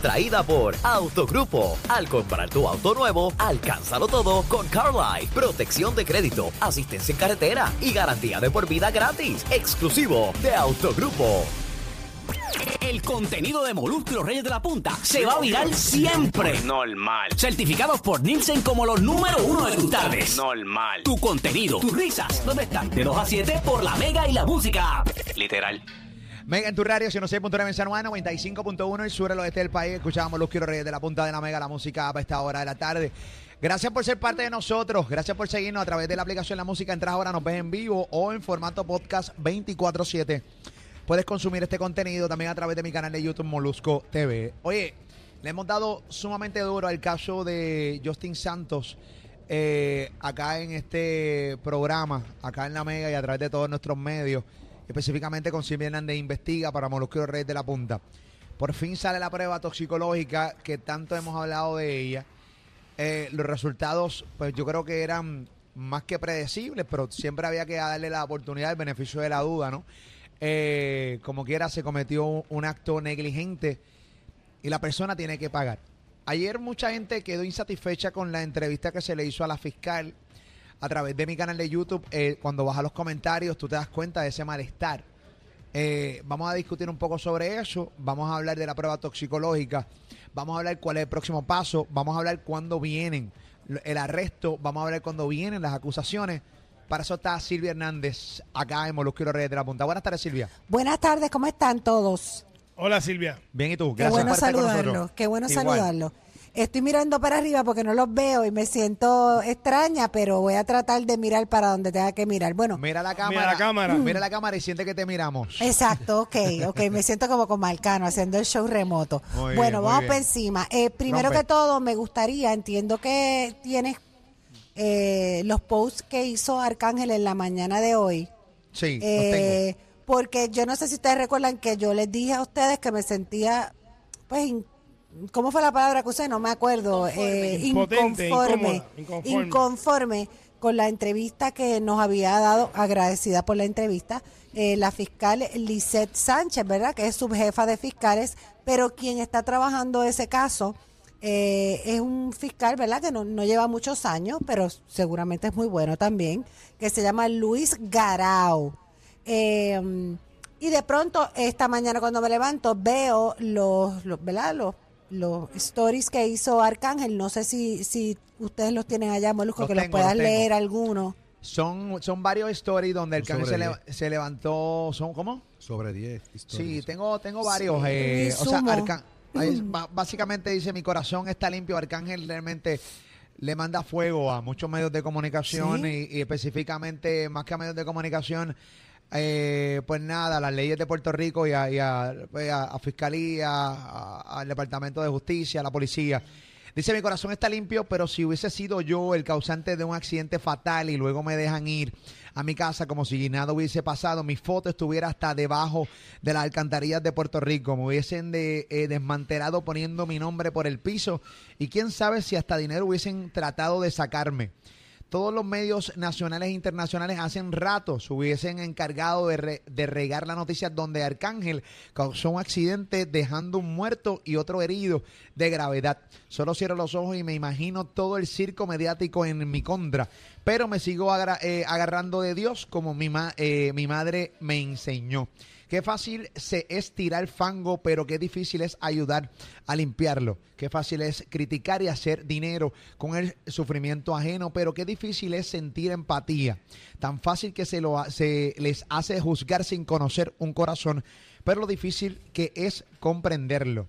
Traída por Autogrupo. Al comprar tu auto nuevo, alcánzalo todo con CarLife. Protección de crédito, asistencia en carretera y garantía de por vida gratis. Exclusivo de Autogrupo. El contenido de Molusco y los Reyes de la Punta se va a viral siempre. Normal. Certificados por Nielsen como los número uno de tus tardes. Normal. Tu contenido, tus risas, ¿dónde están? De 2 a 7 por la Mega y la Música. Literal. Mega en tu radio, 106.9 en San Juan, 95.1 el sur, el oeste del país. Escuchábamos los quiero reyes de la punta de la Mega, la música para esta hora de la tarde. Gracias por ser parte de nosotros. Gracias por seguirnos a través de la aplicación La Música. Entras ahora, nos ves en vivo o en formato podcast 24-7. Puedes consumir este contenido también a través de mi canal de YouTube Molusco TV. Oye, le hemos dado sumamente duro al caso de Justin Santos eh, acá en este programa, acá en la Mega y a través de todos nuestros medios, específicamente con Silvia Hernández Investiga para los Reyes de la Punta. Por fin sale la prueba toxicológica que tanto hemos hablado de ella. Eh, los resultados, pues yo creo que eran más que predecibles, pero siempre había que darle la oportunidad, el beneficio de la duda, ¿no? Eh, como quiera, se cometió un acto negligente y la persona tiene que pagar. Ayer mucha gente quedó insatisfecha con la entrevista que se le hizo a la fiscal a través de mi canal de YouTube. Eh, cuando vas a los comentarios, tú te das cuenta de ese malestar. Eh, vamos a discutir un poco sobre eso. Vamos a hablar de la prueba toxicológica. Vamos a hablar cuál es el próximo paso. Vamos a hablar cuándo vienen el arresto. Vamos a hablar cuándo vienen las acusaciones. Para eso está Silvia Hernández acá en los Reyes de la Punta. Buenas tardes, Silvia. Buenas tardes, ¿cómo están todos? Hola Silvia. Bien, ¿y tú? Qué Gracias bueno por nosotros. qué bueno Igual. saludarlos. Estoy mirando para arriba porque no los veo y me siento extraña, pero voy a tratar de mirar para donde tenga que mirar. Bueno, Mira la cámara. Mira la cámara. Mira la cámara y siente que te miramos. exacto, ok, ok, me siento como con Marcano haciendo el show remoto. Muy bueno, bien, muy vamos bien. para encima. Eh, primero Rompe. que todo, me gustaría, entiendo que tienes eh, los posts que hizo Arcángel en la mañana de hoy. Sí, los Eh, porque yo no sé si ustedes recuerdan que yo les dije a ustedes que me sentía, pues, in- ¿cómo fue la palabra que usé? No me acuerdo. Eh, inconforme, incómoda, inconforme. inconforme con la entrevista que nos había dado, agradecida por la entrevista, eh, la fiscal Lisette Sánchez, ¿verdad? Que es subjefa de fiscales, pero quien está trabajando ese caso eh, es un fiscal, ¿verdad? Que no, no lleva muchos años, pero seguramente es muy bueno también, que se llama Luis Garau. Eh, y de pronto, esta mañana cuando me levanto, veo los, los ¿verdad? Los, los stories que hizo Arcángel. No sé si, si ustedes los tienen allá, Molusco, Los que los tengo, puedas los leer alguno. Son, son varios stories donde el Son cambio se, le- se levantó. ¿Son cómo? Sobre 10 Sí, historias. tengo, tengo varios. Sí, eh, o sea, ba- básicamente dice: Mi corazón está limpio. Arcángel realmente le manda fuego a muchos medios de comunicación Sí. y, y específicamente, más que a medios de comunicación, eh, pues nada, las leyes de Puerto Rico y a, y pues Fiscalía, al Departamento de Justicia, a la policía. Dice, mi corazón está limpio, pero si hubiese sido yo el causante de un accidente fatal y luego me dejan ir a mi casa como si nada hubiese pasado, mi foto estuviera hasta debajo de las alcantarillas de Puerto Rico, me hubiesen de- eh, desmantelado poniendo mi nombre por el piso y quién sabe si hasta dinero hubiesen tratado de sacarme. Todos los medios nacionales e internacionales hacen rato se hubiesen encargado de, re- de regar la noticia donde Arcángel causó un accidente dejando un muerto y otro herido de gravedad. Solo cierro los ojos y me imagino todo el circo mediático en mi contra, pero me sigo eh, agarrando de Dios como mi, ma- eh, mi madre me enseñó. Qué fácil se es tirar fango, pero qué difícil es ayudar a limpiarlo. Qué fácil es criticar y hacer dinero con el sufrimiento ajeno, pero qué difícil es sentir empatía. Tan fácil que se, lo, se les hace juzgar sin conocer un corazón, pero lo difícil que es comprenderlo.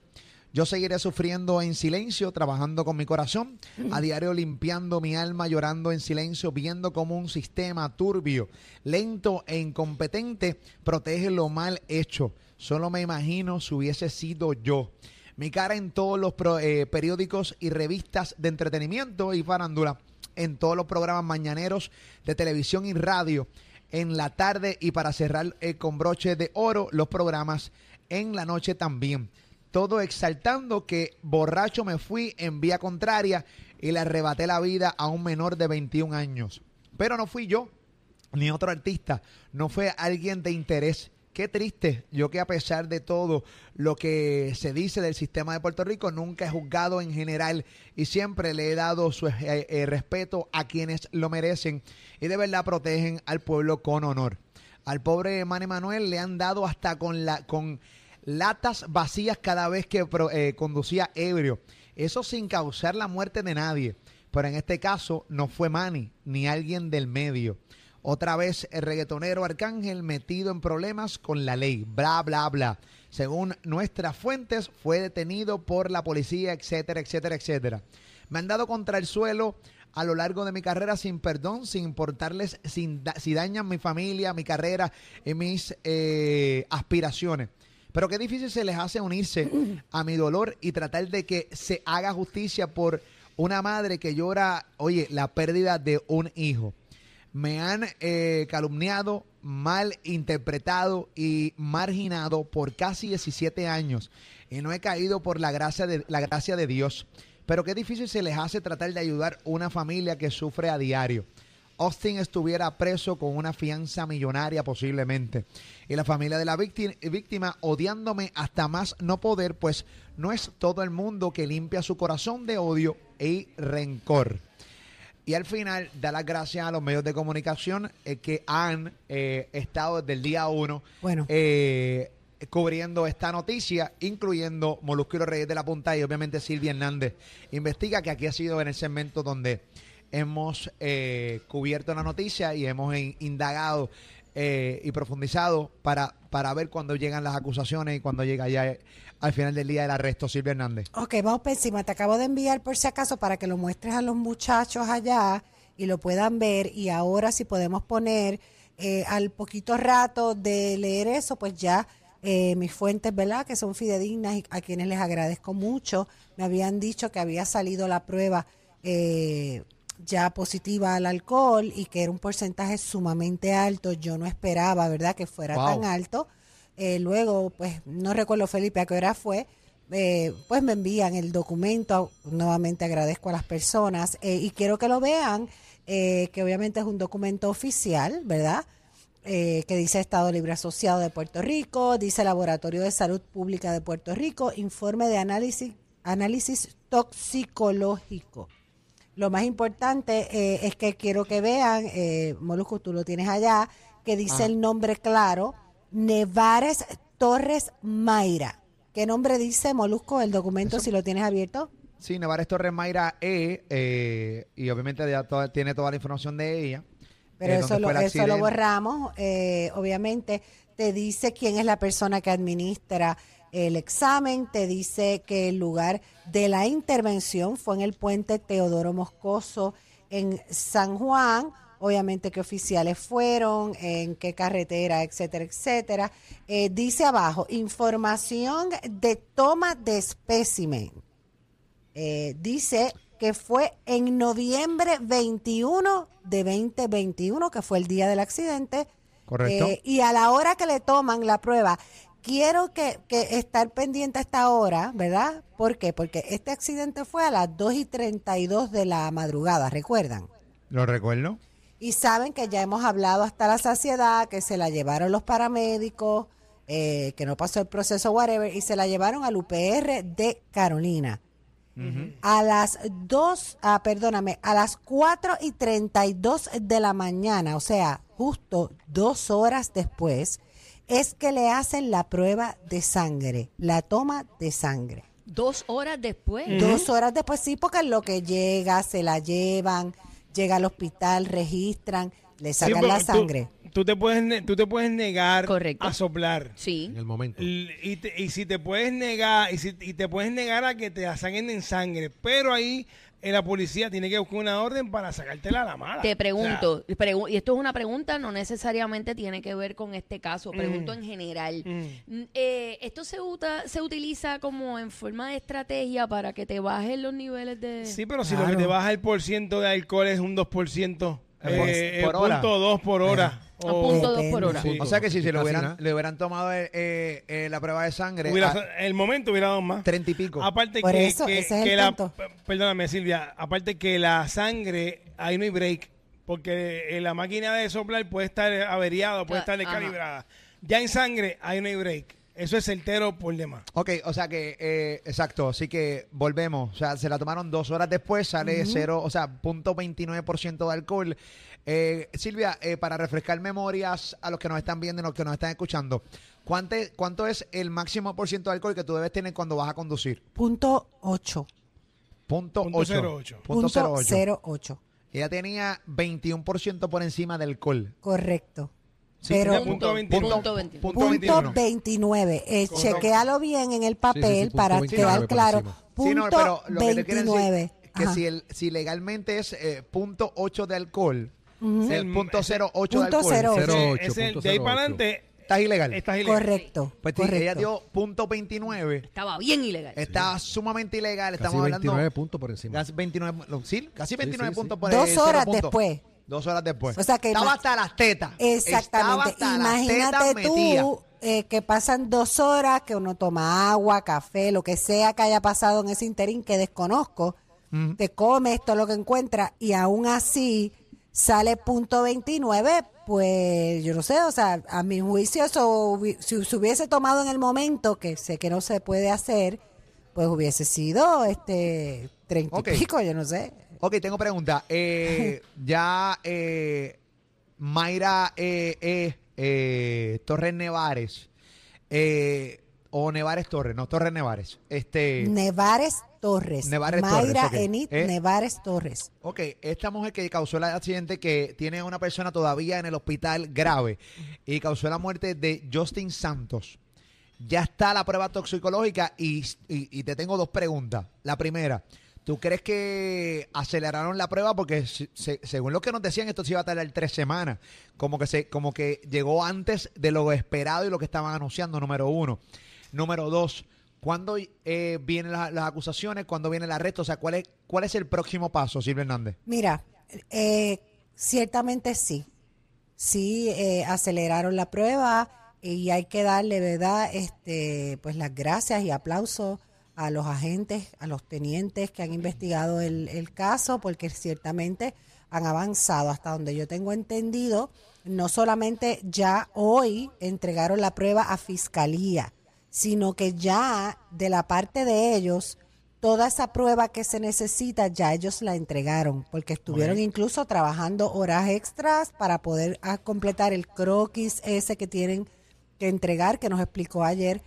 Yo seguiré sufriendo en silencio, trabajando con mi corazón, a diario limpiando mi alma, llorando en silencio, viendo cómo un sistema turbio, lento e incompetente protege lo mal hecho. Solo me imagino si hubiese sido yo. Mi cara en todos los pro- eh, periódicos y revistas de entretenimiento y farándula, en todos los programas mañaneros de televisión y radio, en la tarde y para cerrar eh, con broche de oro los programas en la noche también todo exaltando que borracho me fui en vía contraria y le arrebaté la vida a un menor de 21 años. Pero no fui yo, ni otro artista, no fue alguien de interés qué triste. Yo que a pesar de todo lo que se dice del sistema de Puerto Rico, nunca he juzgado en general y siempre le he dado su eh, eh, respeto a quienes lo merecen y de verdad protegen al pueblo con honor. Al pobre Manny Manuel le han dado hasta con la con latas vacías cada vez que eh, conducía ebrio. Eso sin causar la muerte de nadie. Pero en este caso no fue Manny ni alguien del medio. Otra vez el reggaetonero Arcángel metido en problemas con la ley. Bla, bla, bla. Según nuestras fuentes, fue detenido por la policía, etcétera, etcétera, etcétera. Me han dado contra el suelo a lo largo de mi carrera sin perdón, sin importarles sin si dañan mi familia, mi carrera y mis eh, aspiraciones. Pero qué difícil se les hace unirse a mi dolor y tratar de que se haga justicia por una madre que llora, oye, la pérdida de un hijo. Me han eh, calumniado, mal interpretado y marginado por casi 17 años y no he caído por la gracia de, la gracia de Dios. Pero qué difícil se les hace tratar de ayudar una familia que sufre a diario. Austin estuviera preso con una fianza millonaria posiblemente. Y la familia de la víctima, víctima odiándome hasta más no poder, pues no es todo el mundo que limpia su corazón de odio y rencor. Y al final da las gracias a los medios de comunicación eh, que han eh, estado desde el día uno Bueno. eh, cubriendo esta noticia, incluyendo los Reyes de la Punta y obviamente Silvia Hernández. Investiga que aquí ha sido en el segmento donde hemos eh, cubierto la noticia y hemos in- indagado eh, y profundizado para, para ver cuándo llegan las acusaciones y cuándo llega ya eh, al final del día el arresto Silvia Hernández. Ok, vamos por encima. Te acabo de enviar por si acaso para que lo muestres a los muchachos allá y lo puedan ver. Y ahora si podemos poner eh, al poquito rato de leer eso, pues ya eh, mis fuentes, ¿verdad? Que son fidedignas y a quienes les agradezco mucho. Me habían dicho que había salido la prueba eh, ya positiva al alcohol y que era un porcentaje sumamente alto. Yo no esperaba, ¿verdad? Que fuera Wow. tan alto. Eh, luego, pues no recuerdo Felipe a qué hora fue, eh, pues me envían el documento. Nuevamente agradezco a las personas eh, y quiero que lo vean, eh, que obviamente es un documento oficial, ¿verdad? Eh, que dice Estado Libre Asociado de Puerto Rico, dice Laboratorio de Salud Pública de Puerto Rico, informe de análisis, análisis toxicológico. Lo más importante eh, es que quiero que vean, eh, Molusco, tú lo tienes allá, que dice el nombre claro, Nevares Torres Mayra. ¿Qué nombre dice Molusco el documento si lo tienes abierto? Sí, Nevares Torres Mayra E, eh, y obviamente ya toda- tiene toda la información de ella. Pero eh, eso, lo, eso lo borramos. eh, obviamente te dice quién es la persona que administra el examen, te dice que el lugar de la intervención fue en el puente Teodoro Moscoso en San Juan. Obviamente qué oficiales fueron, en qué carretera, etcétera, etcétera. Eh, dice abajo, información de toma de espécimen. Eh, dice que fue en noviembre 21 de 2021, que fue el día del accidente. Correcto. Eh, y a la hora que le toman la prueba, quiero que, que estar pendiente a esta hora, ¿verdad? ¿Por qué? Porque este accidente fue a las 2 y 32 de la madrugada, ¿recuerdan? Lo recuerdo. Y saben que ya hemos hablado hasta la saciedad, que se la llevaron los paramédicos, eh, que no pasó el proceso, whatever, y se la llevaron al UPR de Carolina. A las 2, ah, perdóname, a las 4 y 32 de la mañana, o sea, justo dos horas después, es que le hacen la prueba de sangre, la toma de sangre. Dos horas después. Dos horas después, sí, porque en lo que llega, se la llevan, llega al hospital, registran, le sacan la sangre. Tú, te puedes, tú te puedes negar Correcto. a soplar. Sí. En el momento. Y, te- y si te puedes negar, y, si, y te puedes negar a que te la saquen en sangre, pero ahí eh, la policía tiene que buscar una orden para sacártela a la mala. Te O pregunto, pregu- y esto es una pregunta, no necesariamente tiene que ver con este caso, pregunto en general. Mm, eh, ¿Esto se, uta- se utiliza como en forma de estrategia para que te bajen los niveles de... sí, pero si lo que te baja el por ciento de alcohol es un 2%, Eh, por- eh, por eh, hora. punto dos por hora. A o- punto dos por hora. Sí. O sea que si se le Casi hubieran, le hubieran tomado eh, eh, eh, la prueba de sangre hubiera- a el momento hubiera dado más. treinta y pico. Aparte Por que, eso, que- ese es que el la, perdóname Silvia, aparte que la sangre, ahí no hay break, porque eh, la máquina de soplar puede estar averiada, puede Ah, estar descalibrada. Ya en sangre hay no hay break. Eso es certero por demás. Ok, o sea que, eh, exacto, así que volvemos. O sea, se la tomaron dos horas después, sale cero, o sea, punto 29% de alcohol. Eh, Silvia, eh, para refrescar memorias a los que nos están viendo y los que nos están escuchando, ¿cuánto, ¿cuánto es el máximo por ciento de alcohol que tú debes tener cuando vas a conducir? Punto 8. Punto Punto 8. 08. Punto Punto 08. 08. Ella tenía 21% por encima del alcohol. Correcto. Sí, Pero Punto 21. Punto 21. punto punto 21. 29. Eh, bien en el papel Sí, sí, sí, punto para 29 quedar claro. encima. Punto Sí, no, pero lo que te quiero decir 29. que si, el, si legalmente es eh, punto 8 de alcohol, el punto 08 de alcohol, 08. Ese- 08, ese- punto de ahí 08. para adelante estás ilegal. estás ilegal. Correcto. Pues sí, correcto. ella dio punto 29, Estaba bien ilegal. está sumamente ilegal, Casi estamos 29 hablando puntos por encima. casi 29, lo- sí, casi 29 sí, puntos sí. por Dos eh, cero horas después. Dos horas después. O sea que estaba hasta las tetas. Exactamente. hasta las tetas Imagínate tú eh, que pasan dos horas, que uno toma agua, café, lo que sea que haya pasado en ese interín que desconozco, te comes todo lo que encuentras y aún así sale punto 29, pues yo no sé, o sea, a mi juicio eso, si se hubiese tomado en el momento, que sé que no se puede hacer, pues hubiese sido este 30 Ok. y pico, yo no sé. Ok, tengo pregunta. Eh, ya eh, Mayra eh, eh, eh, Torres Nevares eh, o Nevares Torres, no Torres Nevares. Este, Nevares Torres. Nevares Mayra Torres, ok. Enid. Nevares Torres. Ok, esta mujer que causó el accidente que tiene a una persona todavía en el hospital grave y causó la muerte de Justin Santos. Ya está la prueba toxicológica y, y- y te tengo dos preguntas. La primera, ¿tú crees que aceleraron la prueba? Porque se- se- según lo que nos decían, esto se iba a tardar tres semanas. Como que, se, como que llegó antes de lo esperado y lo que estaban anunciando, número uno. Número dos, ¿cuándo eh, vienen las, las acusaciones? ¿Cuándo viene el arresto? O sea, ¿cuál es, cuál es el próximo paso, Silvia Hernández? Mira, eh, ciertamente sí. Sí, eh, aceleraron la prueba y hay que darle, ¿verdad? Este, pues las gracias y aplausos a los agentes, a los tenientes que han investigado el, el caso, porque ciertamente han avanzado hasta donde yo tengo entendido. No solamente ya hoy entregaron la prueba a fiscalía, sino que ya de la parte de ellos toda esa prueba que se necesita ya ellos la entregaron, porque estuvieron incluso trabajando horas extras para poder completar el croquis ese que tienen que entregar, que nos explicó ayer.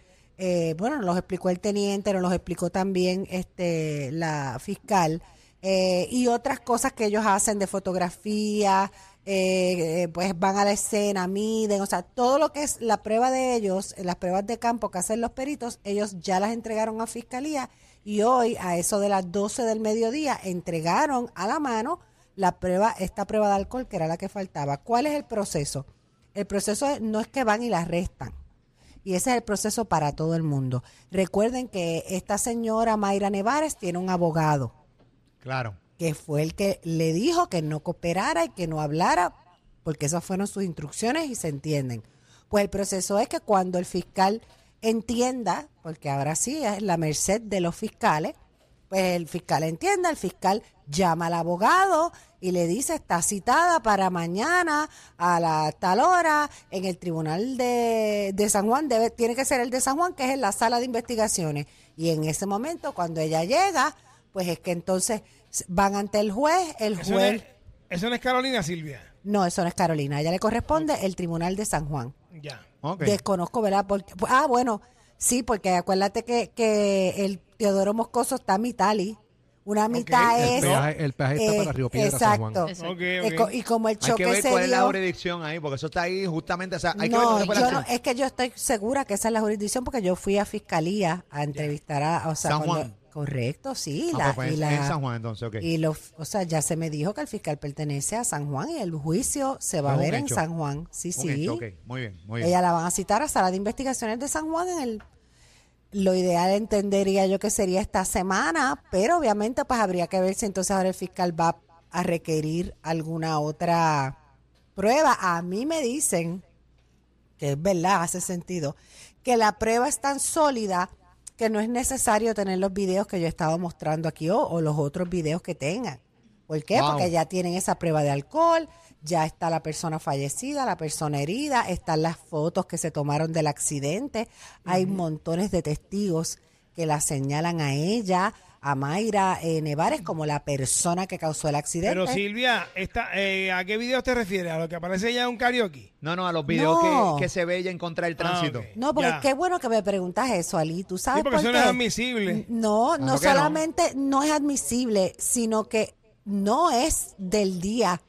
Eh, bueno, nos los explicó el teniente, nos los explicó también este la fiscal, eh, y otras cosas que ellos hacen de fotografía, eh, eh, pues van a la escena, miden, o sea, todo lo que es la prueba de ellos, eh, las pruebas de campo que hacen los peritos, ellos ya las entregaron a fiscalía y hoy a eso de las 12 del mediodía entregaron a la mano la prueba, esta prueba de alcohol que era la que faltaba. ¿Cuál es el proceso? El proceso es- no es que van y la arrestan. Y ese es el proceso para todo el mundo. Recuerden que esta señora Mayra Nevares tiene un abogado Claro. que fue el que le dijo que no cooperara y que no hablara, porque esas fueron sus instrucciones y se entienden. Pues el proceso es que cuando el fiscal entienda, porque ahora sí es la merced de los fiscales, pues el fiscal entienda, el fiscal llama al abogado y le dice, está citada para mañana a la tal hora en el tribunal de, de San Juan, debe, tiene que ser el de San Juan, que es en la sala de investigaciones. Y en ese momento, cuando ella llega, pues es que entonces van ante el juez, el Eso no, juez... es, eso no es Carolina Silvia. No, eso no es Carolina, a ella le corresponde el tribunal de San Juan. Ya. Ok. Desconozco, ¿verdad? Porque, ah, bueno, sí, porque acuérdate que, que el Teodoro Moscoso está en Mitali. Una mitad es. peaje, el peaje está eh, para Río Piedra, San Exacto. Juan. Exacto. Ok, Eh, Y como el Hay choque que ver se cuál es la jurisdicción ahí, porque eso está ahí justamente. O sea, hay que ver no, fue la yo no, es que yo estoy segura que esa es la jurisdicción porque yo fui a fiscalía a entrevistar a, o sea, San cuando- Juan. correcto, sí, Ah, la, pues, y en- la- en San Juan, entonces, ok. y lo, o sea, ya se me dijo que el fiscal pertenece a San Juan y el juicio se va a ver en. San Juan, sí, Un sí. hecho, ok, muy bien, muy bien. Ella la van a citar a sala de investigaciones de San Juan en el lo ideal entendería yo que sería esta semana, pero obviamente pues habría que ver si entonces ahora el fiscal va a requerir alguna otra prueba. A mí me dicen que es verdad, hace sentido, que la prueba es tan sólida que no es necesario tener los videos que yo he estado mostrando aquí o, o los otros videos que tengan. ¿Por qué? Wow. Porque ya tienen esa prueba de alcohol, ya está la persona fallecida, la persona herida, están las fotos que se tomaron del accidente, hay montones de testigos que la señalan a ella, a Mayra eh, Nevares como la persona que causó el accidente. Pero Silvia, esta, eh, ¿a qué video te refieres? ¿A lo que aparece ya en un karaoke? No, no, a los videos No. que, que se ve ella en contra del tránsito. ok. No, porque Ya. qué bueno que me preguntas eso, Ali. ¿Tú sabes Sí, porque por eso no es qué? admisible. No, no Claro que no. solamente no. es admisible, sino que no es del día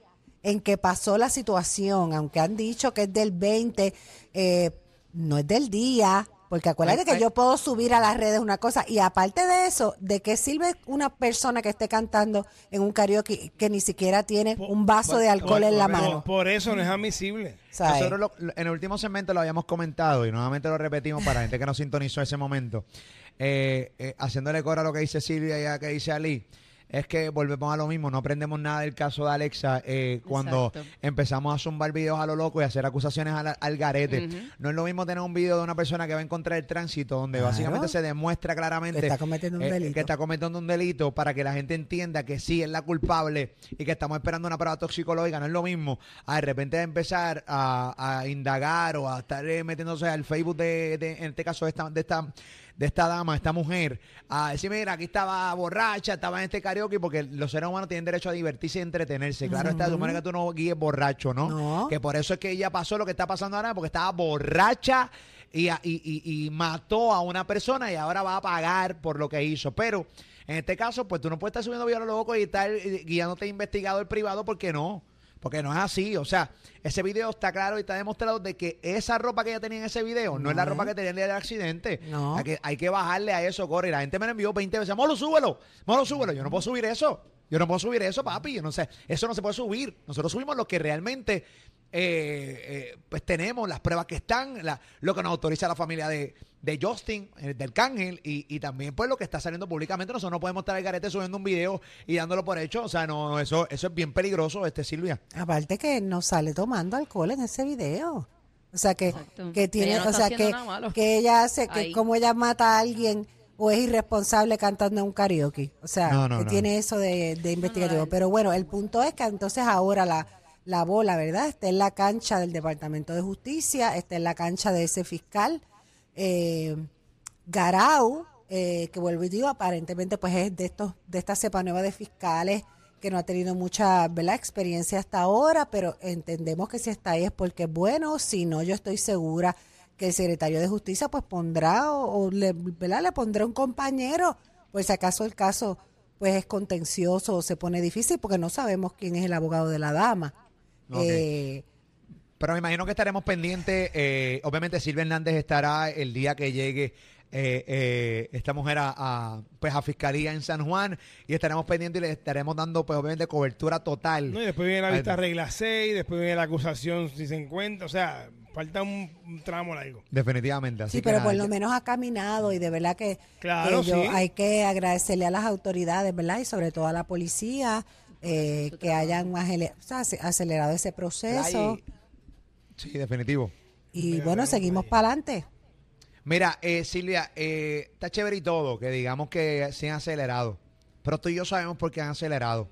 en que pasó la situación, aunque han dicho que es del 20, eh, no es del día, porque acuérdate que yo puedo subir a las redes una cosa y aparte de eso, ¿de qué sirve una persona que esté cantando en un karaoke que ni siquiera tiene un vaso de alcohol en la Por- mano? Por eso no es admisible. Nosotros lo- lo- en el último segmento lo habíamos comentado y nuevamente lo repetimos para gente que no sintonizó ese momento. Eh, eh, haciéndole coro a lo que dice Silvia y a lo que dice Ali, es que volvemos a lo mismo, no aprendemos nada del caso de Alexa eh, cuando Exacto. empezamos a zumbar videos a lo loco y hacer acusaciones al, al garete. No es lo mismo tener un video de una persona que va en contra del tránsito donde Claro. básicamente se demuestra claramente Que está cometiendo un eh, delito. que está cometiendo un delito para que la gente entienda que sí es la culpable y que estamos esperando una prueba toxicológica. No es lo mismo a de repente empezar a, a indagar o a estar eh, metiéndose al Facebook de, de- en este caso de esta, de esta de esta dama, esta mujer, a decir, mira, aquí estaba borracha, estaba en este karaoke, porque los seres humanos tienen derecho a divertirse y entretenerse. Claro está, supone que tú no guíes borracho, ¿no? No. Que por eso es que ella pasó lo que está pasando ahora, porque estaba borracha y, y- y- y mató a una persona y ahora va a pagar por lo que hizo. Pero en este caso, pues tú no puedes estar subiendo videos a lo loco y estar eh, guiándote a investigador privado porque no. Porque no es así. O sea, ese video está claro y está demostrado de que esa ropa que ella tenía en ese video no, es la ropa que tenía en el accidente. No. Hay, que, hay que bajarle a eso, Corey. La gente me lo envió 20 veces. Molo, súbelo. Molo, súbelo. Yo no puedo subir eso. Yo no puedo subir eso, papi. Yo no sé. Eso no se puede subir. Nosotros subimos lo que realmente eh, eh, pues tenemos, las pruebas que están, la- lo que nos autoriza la familia de, de Justin, eh, del Cángel, y, y también pues lo que está saliendo públicamente. Nosotros no podemos estar al garete subiendo un video y dándolo por hecho. O sea, no, no, eso, eso es bien peligroso, este Silvia. Aparte que no sale tomando alcohol en ese video. O sea que, Exacto. que tiene, no o sea que, que ella hace, que Ahí. como ella mata a alguien o es irresponsable cantando en un karaoke. O sea, No, no, que no. tiene eso de, de investigativo. Pero bueno, el punto es que entonces ahora la, la bola, ¿verdad? Está en la cancha del Departamento de Justicia, está en la cancha de ese fiscal. Eh, Garau, eh, que vuelvo y digo, aparentemente pues es de estos, de esta cepa nueva de fiscales que no ha tenido mucha ¿verdad? experiencia hasta ahora, pero entendemos que si está ahí es porque bueno, si no, yo estoy segura que el secretario de Justicia pues pondrá o, o le, ¿verdad? le pondrá un compañero, pues si acaso el caso pues es contencioso o se pone difícil porque no sabemos quién es el abogado de la dama. Eh, Pero me imagino que estaremos pendientes. eh, obviamente Silvia Hernández estará el día que llegue eh, eh, esta mujer a, a, pues a fiscalía en San Juan y estaremos pendientes y le estaremos dando pues obviamente cobertura total. ¿no? Y después viene la vista regla 6, después viene la acusación si se encuentra. O sea, falta un, un tramo largo. Definitivamente. Así Sí, pero nada, por lo ya- menos ha caminado y de verdad que, Claro, yo- sí. hay que agradecerle a las autoridades, ¿verdad? Y sobre todo a la policía eh, que hayan o sea, acelerado ese proceso. Sí, definitivo. Y bueno, seguimos para adelante. Mira, eh, Silvia, eh, está chévere y todo que digamos que se han acelerado. Pero tú y yo sabemos por qué han acelerado.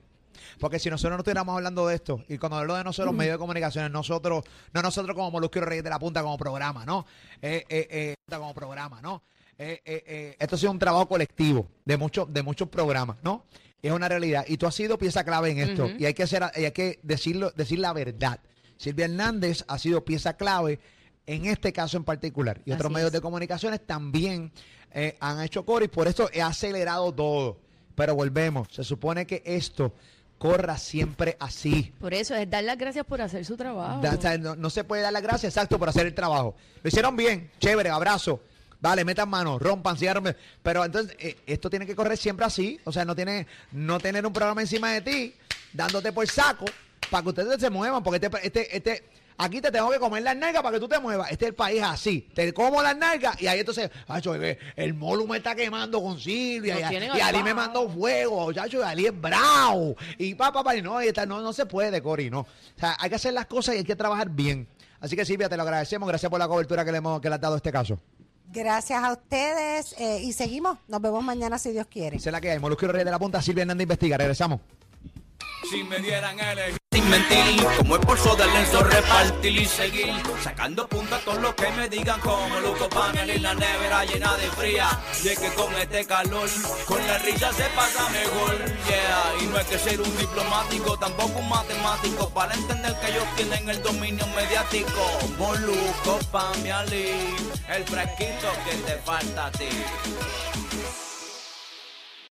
Porque si nosotros no estuviéramos hablando de esto, y cuando hablo de nosotros, medios de comunicaciones, nosotros, no nosotros como Molusco y Reyes de la Punta como programa, ¿no? Eh, eh, eh, como programa, ¿no? Eh, eh, eh, esto ha sido un trabajo colectivo de muchos, de muchos programas, ¿no? Es una realidad. Y tú has sido pieza clave en esto. Y hay que hacer, hay que decirlo, decir la verdad. Silvia Hernández ha sido pieza clave en este caso en particular. Y otros Así medios es. de comunicaciones también eh, han hecho coro y por eso he acelerado todo. Pero volvemos, se supone que esto corra siempre así. Por eso es dar las gracias por hacer su trabajo. Da- no se puede dar las gracias, exacto, por hacer el trabajo. Lo hicieron bien, chévere, abrazo. Dale, metan mano, rompan, cierren. Pero entonces, eh, esto tiene que correr siempre así. O sea, no tiene, no tener un programa encima de ti, dándote por saco, para que ustedes se muevan. Porque este, este, este, aquí te tengo que comer las nalgas para que tú te muevas. Este es el país así. Te como las nalgas y ahí entonces, bebé, el molu me está quemando con Silvia. Y, tienen y Ali al me mandó fuego, chacho, y Ali es bravo. Y pa, pa, pa, y no, y está- no, no se puede, Cori, no. O sea, hay que hacer las cosas y hay que trabajar bien. Así que Silvia, te lo agradecemos. Gracias por la cobertura que le hemos que le has dado a este caso. Gracias a ustedes eh, y seguimos. Nos vemos mañana si Dios quiere. Es la que hay. Molusco y Reyes de la Punta, Silvia Hernández investiga. Regresamos. Si me dieran elegir sin mentir, como el bolso del lenzo repartir y seguir sacando punta a todos los que me digan como loco panel y la nevera llena de fría. Y es que con este calor, con la risa se pasa mejor. Yeah, y no hay que ser un diplomático, tampoco un matemático para entender que ellos tienen el dominio mediático. Molusco, pan, el fresquito que te falta a ti.